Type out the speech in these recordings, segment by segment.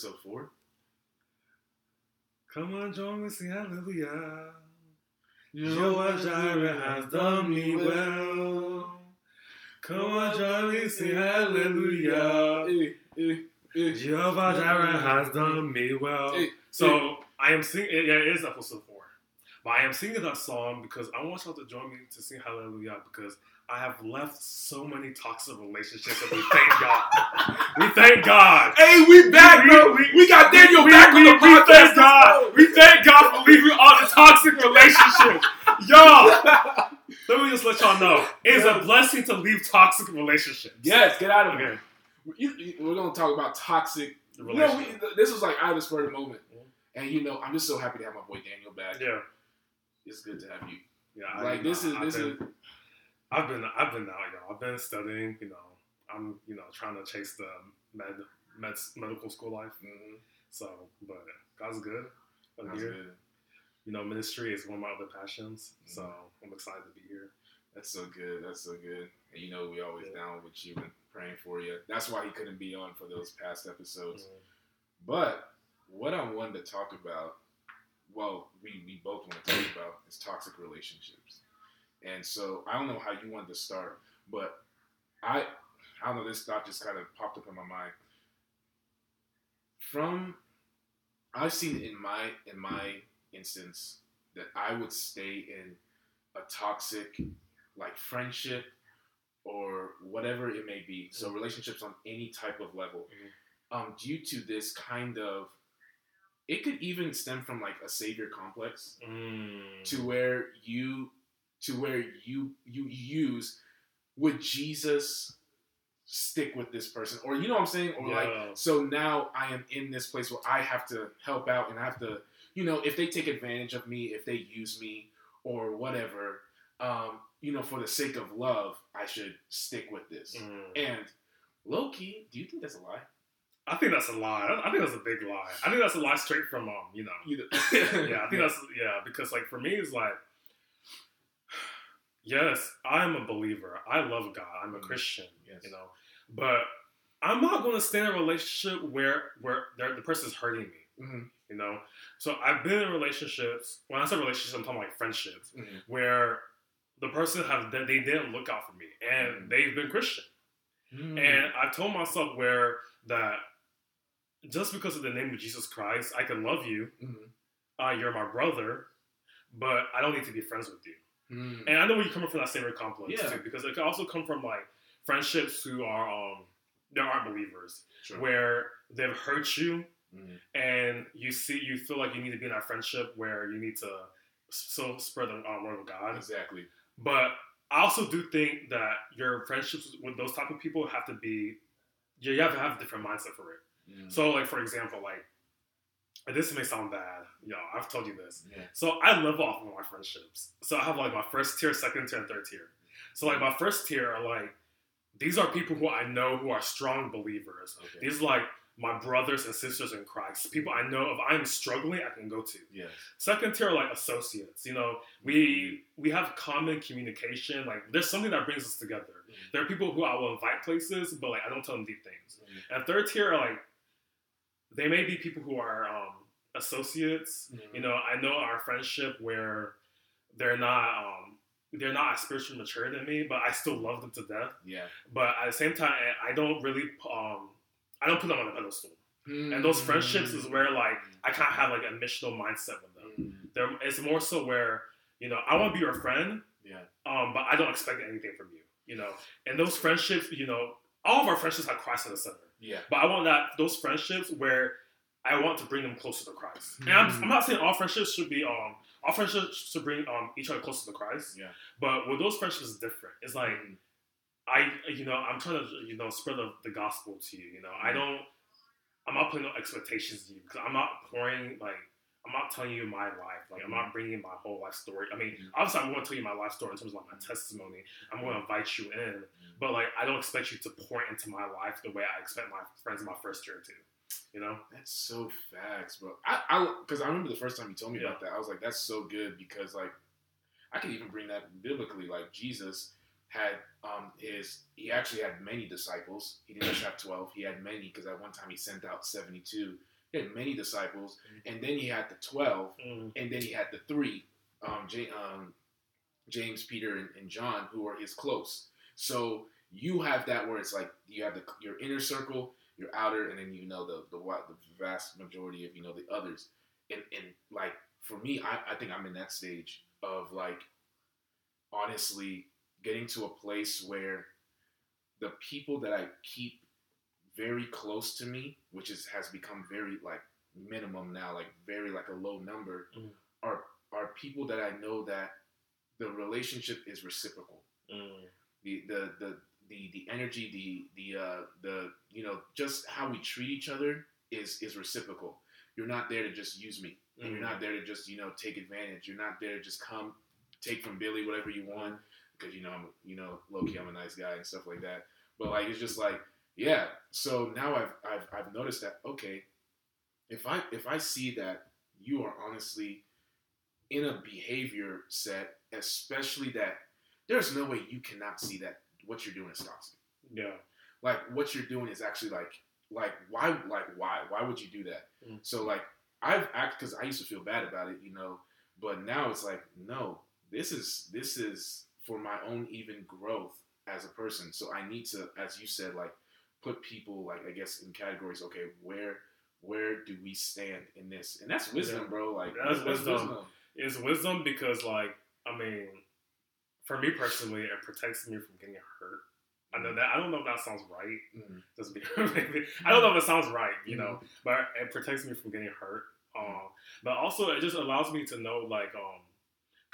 episode four. Come on, join me, sing hallelujah. Jehovah Jireh has done me well. Come on, join me, sing hallelujah. Eh, eh, eh. Jehovah Jireh has done me well. Eh, So I am singing. Yeah, it is episode four. But I am singing that song because I want y'all to join me to sing Hallelujah because I have left so many toxic relationships and we thank God. we thank God. Hey, we back, bro. We, we got Daniel we, back we, on the podcast. we thank God. We thank God for leaving all the toxic relationships. Y'all, let me just let y'all know. It's a blessing to leave toxic relationships. yes, get out of here. Okay. You- We're gonna talk about toxic. You know, we, this was like out of the spur of the moment, and you know, I'm just so happy to have my boy Daniel back. yeah. It's good to have you. Yeah. I- Like this is I've this is I've been I've been out, y'all. I've been studying. You know, I'm you know trying to chase the med, med medical school life. mhm, So, but God's good. I'm that's here. good. You know, ministry is one of my other passions. So I'm excited to be here. That's so good. That's so good. And you know, we always Yeah. down with you and praying for you. That's why he couldn't be on for those past episodes. Mm. But what I wanted to talk about, well, we, we both want to talk about is toxic relationships. And so I don't know how you wanted to start, but I I don't know this thought just kind of popped up in my mind. From I've seen in my in my instance that I would stay in a toxic like friendship or whatever it may be. So relationships on any type of level. Um, due to this kind of it could even stem from like a savior complex Mm. to where you to where you you use would Jesus stick with this person or you know what I'm saying or like so now I am in this place where I have to help out and I have to you know if they take advantage of me if they use me or whatever um you know for the sake of love I should stick with this Mm. and low key do you think that's a lie I think that's a lie. I- I think that's a big lie. I think that's a lie straight from um, you know. yeah, I think that's yeah, because like for me it's like yes, I'm a believer. I love God. I'm a Mhm. Christian, Yes. you know. But I'm not going to stay in a relationship where where the person's hurting me, Mhm, you know. So I've been in relationships. When I say relationships, I'm talking like friendships mhm, where the person have they they didn't look out for me and Mhm. they've been Christian. mhm. And I've told myself where that just because of the name of Jesus Christ, I can love you. Mhm, Uh, you're my brother, but I don't need to be friends with you. Mhm. And I know where you're coming from that same complex Yeah. too, because it can also come from like friendships who are um they aren't believers, where they've hurt you, Mhm, and you see you feel like you need to be in that friendship where you need to so spread the um, word of God. Exactly. But I also do think that your friendships with those type of people have to be you have to have a different mindset for it. Mhm. So, like for example, like this may sound bad, yo. I've told you this. Yeah. So I live off of my friendships. So I have like my first tier, second tier, and third tier. So like my first tier are like these are people who I know who are strong believers. Okay. These are like my brothers and sisters in Christ. People I know if I'm struggling, I can go to. Yes. Second tier are like associates. You know, we we have common communication. Like there's something that brings us together. Mhm. There are people who I will invite places, but like I don't tell them deep things. Mhm. And third tier are like they may be people who are um, associates. Mhm. You know, I know our friendship where they're not um, they're not as spiritually mature than me, but I still love them to death. Yeah. But at the same time, I don't really um, I don't put them on a pedestal. And those friendships is where like I kind of have like a missional mindset with them. There, it's more so where you know I want to be your friend, Yeah. um, but I don't expect anything from you. You know, and those friendships, you know, all of our friendships have Christ in the center. Yeah. But I want that those friendships where I want to bring them closer to Christ. And I'm, Mhm. I'm not saying all friendships should be um all friendships should bring um each other closer to Christ. Yeah. But with those friendships, it's different. It's like Mhm. I, you know, I'm trying to, you know, spread the, the gospel to you. You know, I Mhm. don't, I'm not putting no expectations in you because I'm not pouring like, I'm not telling you my life. Like, I'm not bringing my whole life story. I mean, Mhm. obviously, I'm going to tell you my life story in terms of like my testimony. I'm going to invite you in, but like, I don't expect you to pour into my life the way I expect my friends in my first year to. You know? That's so facts, bro. I, I, because I remember the first time you told me Yeah. about that, I was like, that's so good because like, I can even bring that biblically, like Jesus had um, his he actually had many disciples. He didn't just have twelve. He had many because at one time he sent out seventy two. He had many disciples, and then he had the twelve, Mm. and then he had the three, um, J, um, James, Peter, and, and John, who are his close. So you have that where it's like you have the your inner circle, your outer, and then you know the the the vast majority of you know the others. And and like for me, I, I think I'm in that stage of like honestly getting to a place where the people that I keep very close to me, which is has become very like minimum now, like very like a low number, Mhm. are are people that I know that the relationship is reciprocal. Mm. The the the the, the energy, the the uh, the you know just how we treat each other is is reciprocal. You're not there to just use me, and you're not there to just you know take advantage. You're not there to just come take from Billy whatever you want because you know I'm you know low key I'm a nice guy and stuff like that. But like it's just like yeah. So now I've I've I've noticed that okay, if I if I see that you are honestly in a behavior set, especially that there's no way you cannot see that what you're doing is toxic. Yeah. Like what you're doing is actually like like why like why why would you do that? Mm. So like I've act because I used to feel bad about it, you know, but now it's like no, this is this is for my own even growth as a person. So I need to, as you said, like put people like I guess in categories. Okay, where where do we stand in this? And that's wisdom, Yeah. bro. Like That's wisdom. It's wisdom because, like, I mean, for me personally, it protects me from getting hurt. I know that. I don't know if that sounds right. Mhm. Just be, I don't know if it sounds right, you know, but it protects me from getting hurt. Um, but also, it just allows me to know, like, um,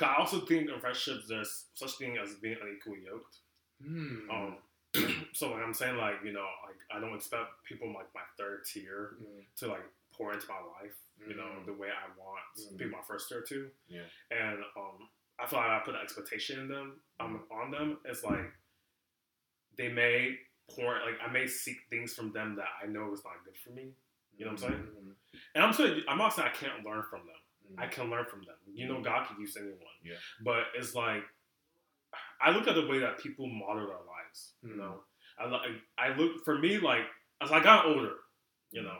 I also think in friendships there's such thing as being unequally yoked. Hmm. Um, so like I'm saying, like, you know, like I don't expect people like my third tier Mm, to like pour into my life, you know, Mm. the way I want to be Mm. my first tier to. Yeah. And um, I feel like I put an expectation in them um, on them. It's like they may pour like I may seek things from them that I know is not good for me. You know what I'm saying? Mhm. And I'm saying I'm not saying I can't learn from them. Mhm. I can learn from them. You know, God can use anyone. Yeah. But it's like I look at the way that people model their You know, I like I look for me like as I got older, you Mm-hmm. know,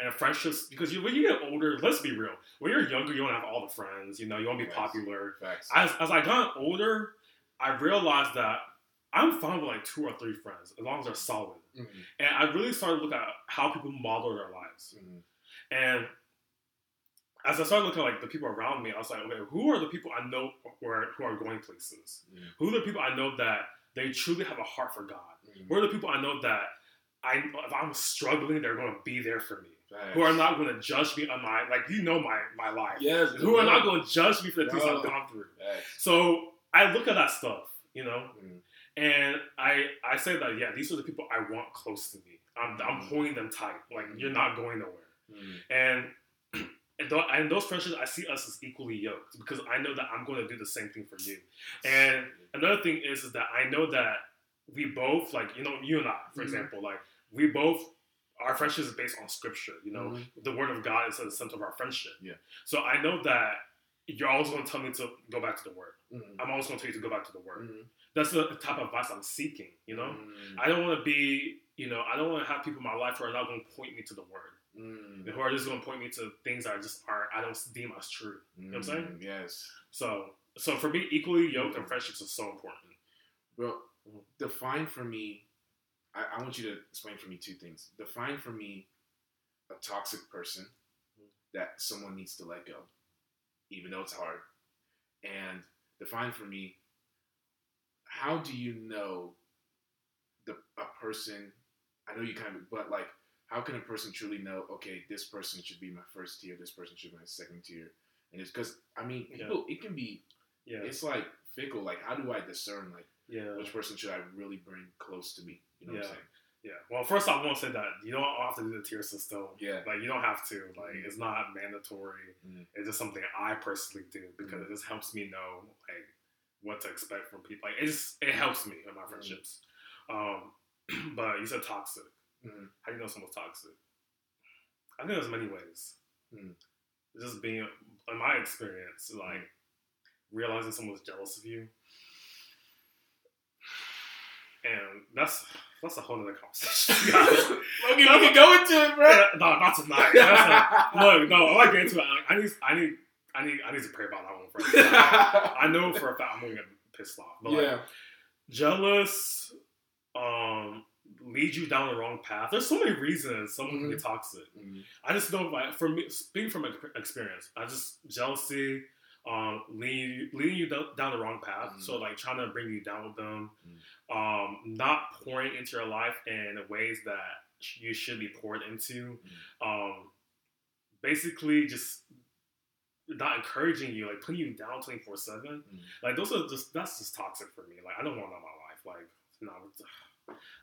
and friendships because you when you get older, let's be real. When you're younger, you don't have all the friends. You know, you want to be Yes. popular. Facts. As as I got older, I realized that I'm fine with like two or three friends as long as they're solid. Mhm. And I really started to look at how people model their lives. Mhm. And as I started looking at like the people around me, I was like, okay, who are the people I know who are, who are going places? Who are the people I know that they truly have a heart for God? Mhm. Who are the people I know that I, if I'm struggling, they're going to be there for me? Who are not going to judge me on my, like, you know my, my life. Yes. Who are not going to judge me for the things. I've gone through. So I look at that stuff, you know, Mhm. and I I say that, yeah, these are the people I want close to me. I'm, I'm Mhm. holding them tight. Like, you're not going nowhere. Mhm. And and, tho- and those friendships, I see us as equally yoked because I know that I'm going to do the same thing for you. And another thing is, is that I know that we both, like, you know, you and I, for Mhm. example, like, we both, our friendship is based on scripture, you know, Mhm. the word of God is at the center of our friendship. Yeah. So I know that you're always going to tell me to go back to the word. Mhm. I'm always going to tell you to go back to the word. Mhm. That's the type of advice I'm seeking, you know? Mhm. I don't want to be, you know, I don't want to have people in my life who are not going to point me to the word Mhm. who are just going to point me to things that are just are I don't deem as true. You know what I'm saying? Mhm. Yes. So, so for me, equally yoked and friendships is so important. Mhm. define for me. I, I want you to explain for me two things. Define for me a toxic person that someone needs to let go, even though it's hard. And define for me how do you know the a person? I know you kind of, but like, how can a person truly know? Okay, this person should be my first tier. This person should be my second tier. And it's because I mean, Yeah. people. It can be. Yeah, It's like fickle. Like, how do I discern? Like yeah, which person should I really bring close to me? You know what I'm Yeah. saying? yeah. Well, first off, I want to say that you don't have to do the tier system. Yeah. Like you don't have to. Like Mhm. it's not mandatory. Mhm. It's just something I personally do because Mhm. it just helps me know like what to expect from people. Like it's it helps me in my friendships. Um, but you said toxic. Mhm. How do you know someone's toxic? I think there's many ways. Mhm. Just being, in my experience, like realizing someone's jealous of you. and that's that's a whole other conversation. Okay, we can go into it, bro. Yeah, no, not tonight. That's a, look, no, I like get into it. I, I need, I need, I need, I need to pray about that one first. I, I know for a fact I'm gonna get pissed off. But like, yeah. jealous, um, lead you down the wrong path. There's so many reasons someone can be toxic. Mhm. I just know, like, for me, speaking from ex- experience, I just jealousy, um, leading leading you down, the wrong path. Mhm. So like trying to bring you down with them, um, not pouring into your life in ways that you should be poured into. Um, basically, just not encouraging you, like putting you down twenty four seven. Mhm. Like those are just that's just toxic for me. Like I don't want that in my life. Like no.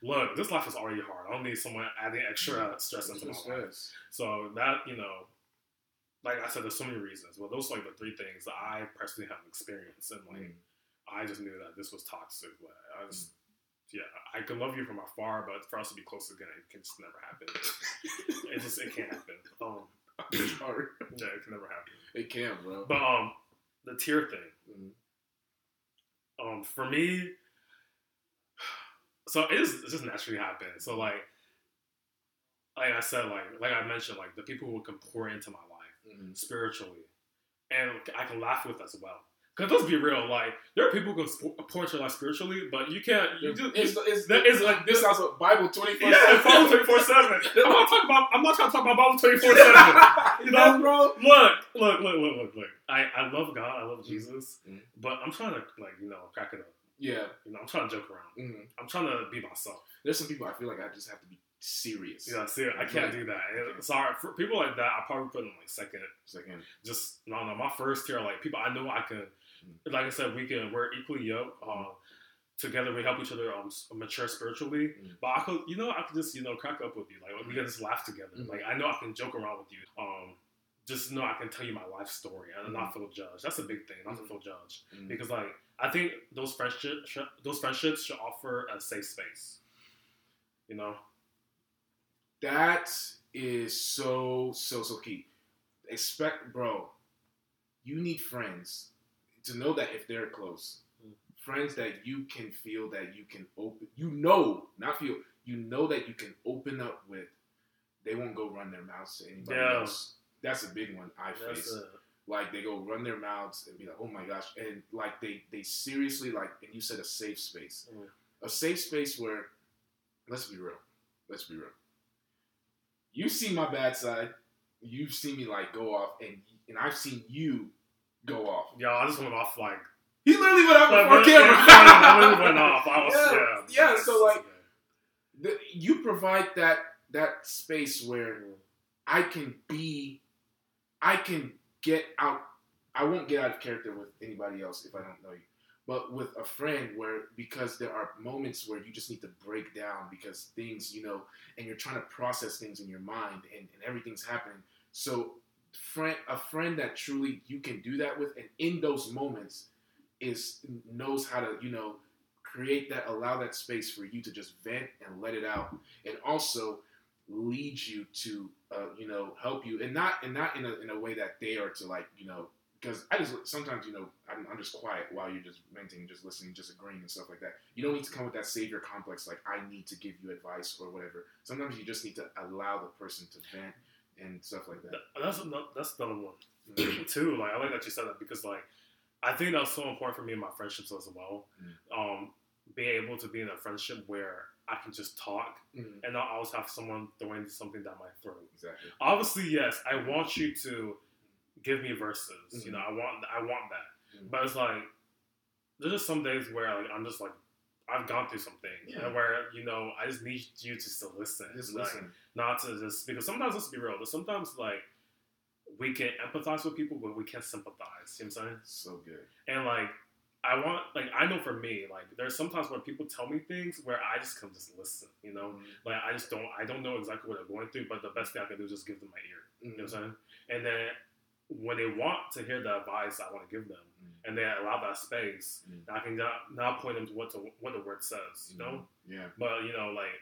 Look, this life is already hard. I don't need someone adding extra stress into my life. So that you know, like I said, there's so many reasons. Well, those are like the three things that I personally have experienced, and like Mhm. I just knew that this was toxic. But I just, yeah, I can love you from afar, but for us to be close again, it can just never happen. it just it can't happen. Um, Sorry. yeah, it can never happen. It can, bro. But um, the tier thing. Mhm. Um, for me, so it just, it just naturally happened. So like, like I said, like like I mentioned, like the people who can pour into my life Mhm. spiritually, and I can laugh with as well. Cause let's be real, like there are people who can pour into your life spiritually, but you can't. You just It's, it's, that is like this sounds like Bible 24 yeah, Bible twenty four seven. I'm not talking about. I'm not trying to talk about Bible twenty four seven. You know? Bro. Look, look, look, look, look, look. I, I love God. I love Jesus, Mhm. but I'm trying to like you know crack it up. Yeah. You know, I'm trying to joke around. Mhm. I'm trying to be myself. There's some people I feel like I just have to be serious. Yeah, see, I can't do that. Sorry for people like that. I probably put in like second. Second. Just no, no. My first tier, like people I know I can. Mm. Like I said, we can. We're equally yoked. Um, together we help each other um mature spiritually. Mm. But I could, you know, I could just you know crack up with you. Like we can just laugh together. Mhm. Like I know I can joke around with you. Um, just know I can tell you my life story and not feel judged. That's a big thing. Not to Mhm. feel judged Mhm. because like I think those friendships, those friendships should offer a safe space. You know. That is so so so key. Expect, bro. You need friends to know that if they're close, Mm. friends that you can feel that you can open. You know, not feel. You know that you can open up with. They won't go run their mouths to anybody Yeah. else. That's a big one I That's face. a, like they go run their mouths and be like, "Oh my gosh!" and like they they seriously like, and you said a safe space, Mm. a safe space where, let's be real, let's be real. You've seen my bad side, you've seen me like go off, and and I've seen you go off. yo, I just went off like. He literally went off Like, when- camera. I literally went off. I was, Yeah, yeah, yeah, so, like, The- you provide that that space where I can be, I can get out. I won't get out of character with anybody else if I don't know you. But with a friend, where because there are moments where you just need to break down because things, you know, and you're trying to process things in your mind and, and everything's happening. So, friend, a friend that truly you can do that with, and in those moments, is knows how to, you know, create that, allow that space for you to just vent and let it out, and also lead you to uh, you know help you and not and not in a, in a way that they are to like you know because I just sometimes you know I'm, I'm just quiet while you're just venting just listening just agreeing and stuff like that you don't need to come with that savior complex like I need to give you advice or whatever sometimes you just need to allow the person to vent and stuff like that That's that's another one Mhm. too. Like I like that you said that because like I think that's so important for me in my friendships as well. Mm. Um, being able to be in a friendship where I can just talk Mhm. and not always have someone throwing something down my throat. exactly Obviously, yes, I want you to give me verses. You Mhm. know, I want I want that. Mhm. But it's like there's just some days where like I'm just like I've gone through something Yeah. and where you know I just need you to still listen. just Like, listen not to just because sometimes let's be real, but sometimes like we can empathize with people, but we can't sympathize. You know what I'm saying? so good And like I want like I know for me, like there's sometimes when people tell me things where I just can just listen, you know? Mm-hmm. Like I just don't I don't know exactly what they're going through, but the best thing I can do is just give them my ear. You know what I'm mm-hmm. saying? And then when they want to hear the advice I want to give them Mhm. and they allow that space, Mhm. I can now, now point them to what to, what the word says, you know? Mm-hmm. yeah But you know, like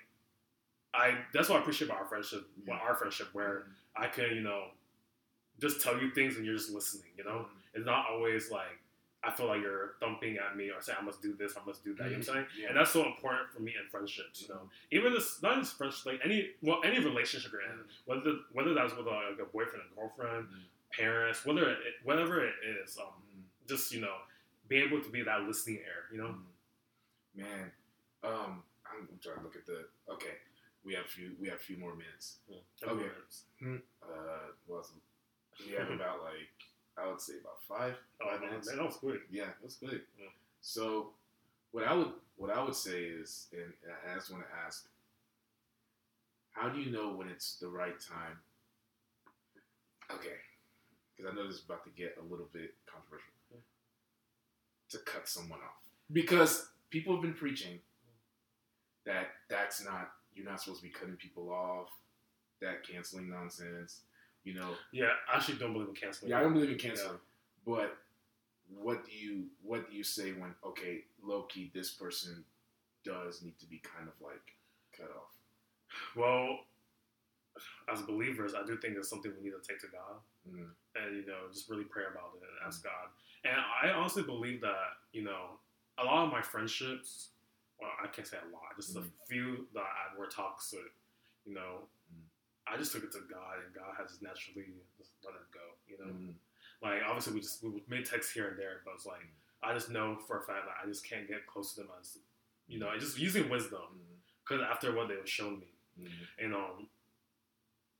I that's what I appreciate about our friendship, Yeah. our friendship, where I can, you know, just tell you things and you're just listening. You know, it's not always like I feel like you're thumping at me or saying I must do this, I must do that. You know what I'm saying? Yeah. And that's so important for me in friendships. You know, even this not just friendships, like any well any relationship you're in, whether whether that's with like a boyfriend and girlfriend, Mhm. parents, whether it, whatever it is, um, Mhm. just you know, be able to be that listening ear. You know. Man, um, I'm, I'm trying to look at the. Okay, we have a few. We have a few more minutes. Okay. Uh, well, we have about like I would say about five. Oh, Five man, minutes. that was quick. Yeah, that's good. Yeah. So, what I would what I would say is, and I just want to ask, how do you know when it's the right time? Okay, because I know this is about to get a little bit controversial. To cut someone off because people have been preaching that that's not you're not supposed to be cutting people off, that canceling nonsense. You know, Yeah, I actually don't believe in canceling. yeah, I don't believe in canceling. But what do you what do you say when okay, low key, this person does need to be kind of like cut off? Well, as believers, I do think it's something we need to take to God Mm, and you know just really pray about it and ask God. And I honestly believe that you know a lot of my friendships, well, I can't say a lot, just a Mm. few that I were toxic. You know. I just took it to God, and God has just naturally just let it go. You know, mm, like obviously we just we made texts here and there, but it's like I just know for a fact that I just can't get close to them as you know, just using wisdom because after what they've shown me, mm. and um,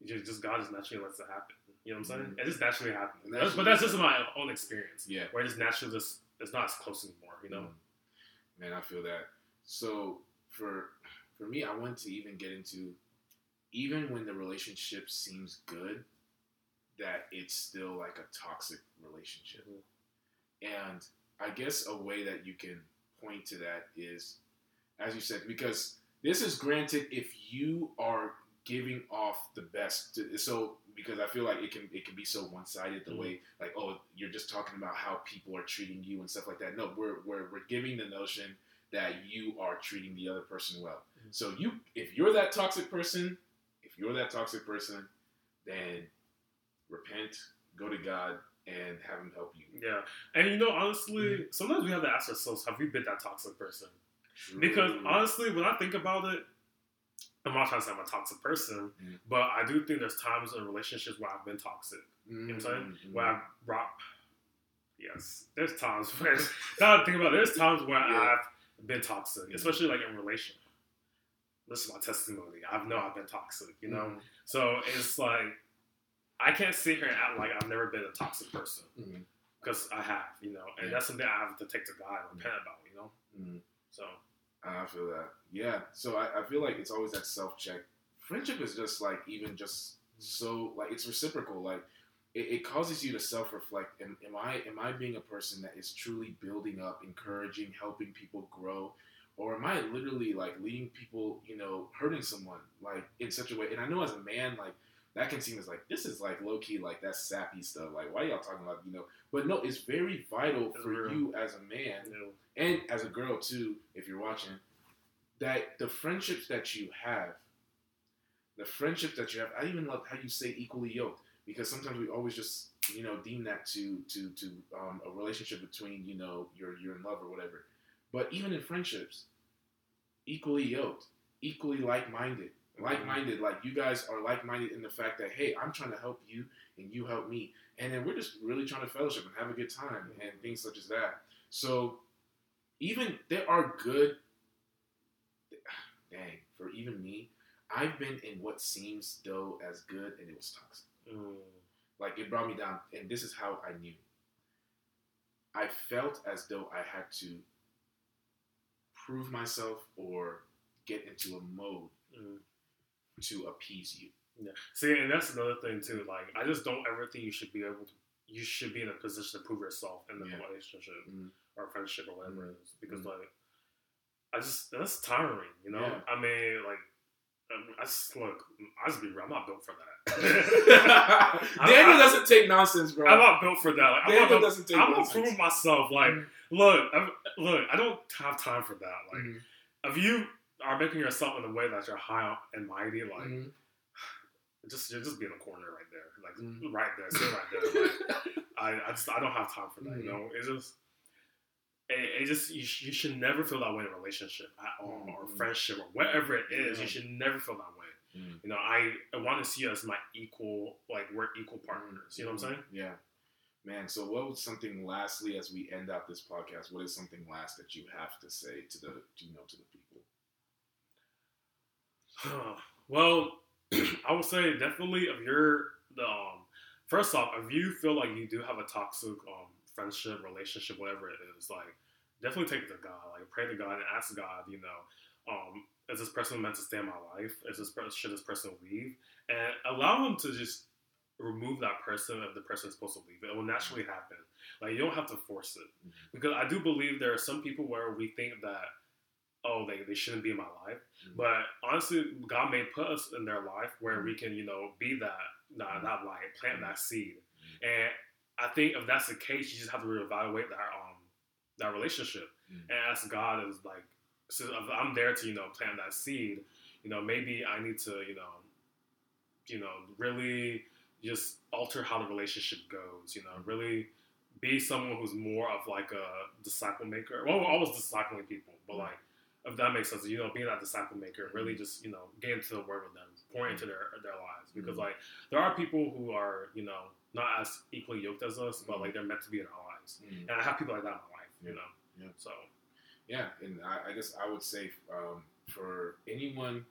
just, just God just naturally lets it happen. You know what I'm saying? Mhm. It just naturally happens. And That's- but that's just my own experience. Yeah. Where it just naturally just it's not as close anymore. You know? Mm. Man, I feel that. So for for me, I want to even get into even when the relationship seems good, that it's still like a toxic relationship. Mhm. And I guess a way that you can point to that is, as you said, because this is granted if you are giving off the best. To, so because I feel like it can it can be so one sided the Mhm. way like oh you're just talking about how people are treating you and stuff like that. No, we're we're, we're giving the notion that you are treating the other person well. Mhm. So you if you're that toxic person, if you're that toxic person, then repent, go to God, and have Him help you. Yeah. And you know, honestly, Mm-hmm. sometimes we have to ask ourselves, have we been that toxic person? Because honestly, when I think about it, I'm not trying to say I'm a toxic person, Mhm. but I do think there's times in relationships where I've been toxic. you know what I'm saying? Mm-hmm. Where I've brought yes, there's times where now I think about it, there's times where Yeah. I've been toxic, especially like in relation. This is my testimony. I know I've been toxic, you know. Mm-hmm. So it's like I can't sit here and act like I've never been a toxic person mm-hmm. because I have, you know, and Yeah. that's something I have to take to God and repent mm-hmm. about, you know. Mhm. So I feel that. Yeah. So I, I feel like it's always that self check. Friendship is just like even just so like it's reciprocal. Like it, it causes you to self reflect. Am, am I am I being a person that is truly building up, encouraging, helping people grow? Or am I literally like leading people, you know, hurting someone like in such a way? And I know as a man, like that can seem as like this is like low key, like that's sappy stuff. Like why y'all talking about, you know? But no, it's very vital for real. you as a man know, and as a girl too, if you're watching, that the friendships that you have, the friendships that you have, I even love how you say equally yoked because sometimes we always just you know deem that to to to um, a relationship between you know you're you're in love or whatever, but even in friendships, equally yoked, equally like minded. Like minded, like you guys are like minded in the fact that hey, I'm trying to help you and you help me, and then we're just really trying to fellowship and have a good time and things such as that. So even there are good dang for even me i've been in what seems though as good and it was toxic mm, like it brought me down and this is how i knew i felt as though i had to prove myself or get into a mode mm. to appease you Yeah. See, and that's another thing too. Like, I just don't ever think you should be able to. You should be in a position to prove yourself in the Yeah. relationship Mhm. or friendship or whatever it is, because like, I just that's tiring. You know. Yeah. I mean, like, I just look. I just be real. I'm not built for that. daniel I- doesn't take nonsense bro I'm not built for that. Like, I'm daniel not doesn't take I'm gonna prove myself. Like, Mhm. look, I'm, look. I don't have time for that. Like, Mhm. if you are making yourself in a way that you're high and mighty, like. Mhm. just just being a corner right there, like Mhm. right there, sit right there. Like, I, I just I don't have time for that. You know, it's just it, it just you, sh- you should never feel that way in a relationship at all or Mhm. friendship or whatever it is. Yeah. You should never feel that way. Mm. You know, I, I want to see us my equal, like we're equal partners. You know what I'm saying? Yeah. Man, so what was something lastly as we end out this podcast, what is something last that you have to say to the you know to the people? well, I would say definitely if you're the um, first off, if you feel like you do have a toxic um, friendship, relationship, whatever it is, like definitely take it to God. Like pray to God and ask God, you know, um, is this person meant to stay in my life? Is this per- should this person leave? And allow him to just remove that person if the person is supposed to leave. It will naturally happen. Like you don't have to force it. Mhm. Because I do believe there are some people where we think that oh they, they shouldn't be in my life. Mhm. But honestly, God may put us in their life where we can, you know, be that that, that light, plant that seed. And I think if that's the case, you just have to reevaluate that um that relationship Mhm. and ask God is like, if I'm there to you know plant that seed, you know maybe I need to you know, you know really just alter how the relationship goes. You know, mm. really be someone who's more of like a disciple maker. Well, we're always discipling people, but mm. like if that makes sense, you know, being that disciple maker, really mm. just you know get into the word with them, pour into their their lives because like there are people who are you know not as equally yoked as us, but like they're meant to be in our lives, Mm. and I have people like that in my life, you know. Yeah. So Yeah, and I, I guess I would say um, for anyone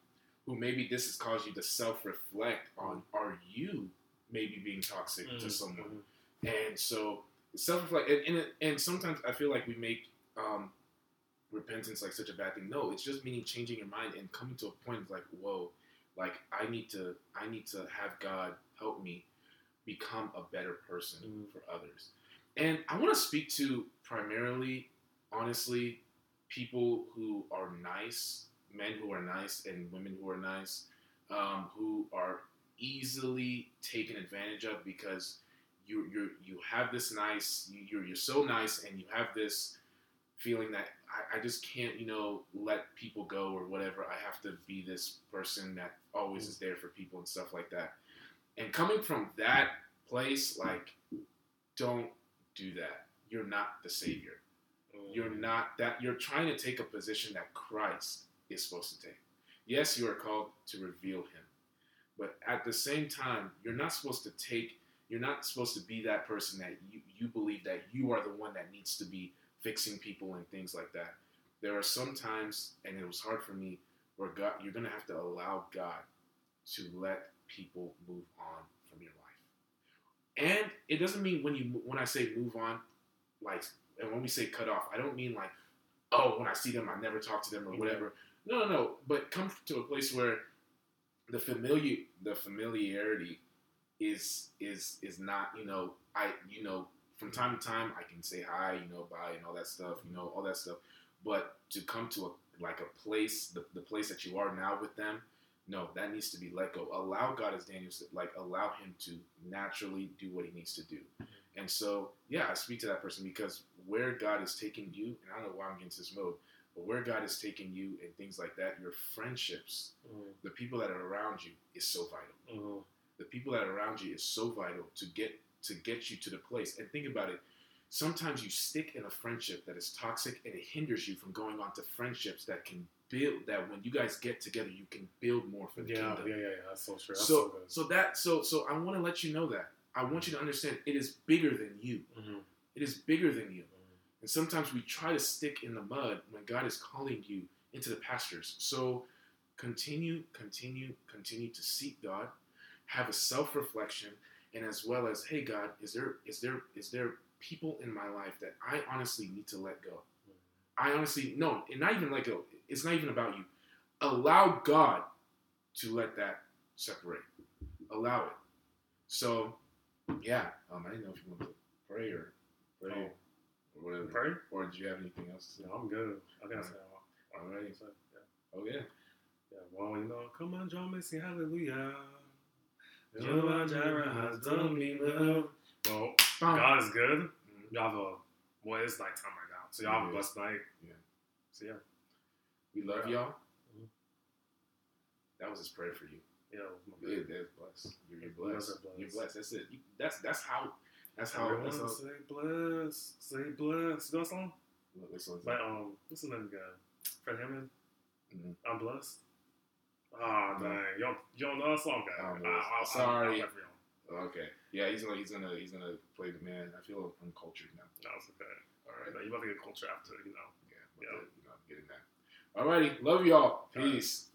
who maybe this has caused you to self-reflect on are you maybe being toxic to mm, someone, mm, and so self-reflect, and, and and sometimes I feel like we make um, repentance like such a bad thing. No, it's just meaning changing your mind and coming to a point of like, whoa, like I need to I need to have God help me become a better person Mm. for others. And I want to speak to primarily, honestly, people who are nice, men who are nice, and women who are nice, um, who are easily taken advantage of because you you you have this nice, you, you're you're so nice, and you have this feeling that I, I just can't, you know, let people go or whatever. I have to be this person that always is there for people and stuff like that. And coming from that place, like, don't do that. You're not the savior. mm. You're not that. You're trying to take a position that Christ is supposed to take. Yes, you are called to reveal Him, but at the same time, you're not supposed to take. You're not supposed to be that person that you you believe that you are the one that needs to be fixing people and things like that. There are some times, and it was hard for me, where God, you're gonna have to allow God to let people move on from your life. And it doesn't mean when you when I say move on, like and when we say cut off, I don't mean like, oh, when I see them, I never talk to them or Mhm. whatever. No, no, no. But come to a place where the familiar the familiarity is is is not you know I you know from time to time I can say hi you know bye and all that stuff you know all that stuff but to come to a like a place the, the place that you are now with them no that needs to be let go. Allow God as Daniel said like allow him to naturally do what he needs to do. And so yeah I speak to that person because where God is taking you and I don't know why I'm getting this mode but where God is taking you and things like that your friendships Mm, the people that are around you is so vital. Mm, the people that are around you is so vital to get to get you to the place. And think about it. Sometimes you stick in a friendship that is toxic and it hinders you from going on to friendships that can build that when you guys get together you can build more for the yeah, yeah, kingdom. yeah, yeah. That's so true. That's So so, so that so so I want to let you know that. I want you to understand it is bigger than you. Mhm, It is bigger than you. mhm. And sometimes we try to stick in the mud when God is calling you into the pastures. So continue, continue, continue to seek God, have a self-reflection, and as well as, hey God, is there is there is there people in my life that I honestly need to let go? I honestly no, and not even let go. It's not even about you. Allow God to let that separate. Allow it. So, yeah, um, I didn't know if you want to pray or pray Oh. or whatever. Pray? Or do you have anything else to say? No, I'm good. I said all. All right. So, yeah. Oh yeah. Yeah, well, you know, come on, join me, sing, hallelujah. Jehovah Jireh has done me well. God is good. Mhm. Y'all have a, well, it's nighttime right now. So y'all have a blessed night. Yeah. So yeah, We love y'all. Mhm. That was his prayer for you. yeah. it was my Yeah, bad. that's blessed. You're, you're blessed. blessed. You're blessed. That's it. You, that's that's how. That's how. Everyone That's how say bless, say bless. You know song? What, what song But um, what's his name again? Fred Hammond. Mhm. I'm blessed. Ah, No. dang, you don't, you don't know that song, guy. I I'll- I'll- Sorry. I'll play for y'all. Okay. Yeah, he's gonna he's gonna he's gonna play the man. I feel uncultured now. No, it's okay. All right. you about to get culture after, you know. Yeah. Yeah. Uh, you know, getting that. Alrighty, love y'all. Peace.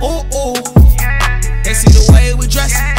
Oh, oh. See the way we dress. Yeah.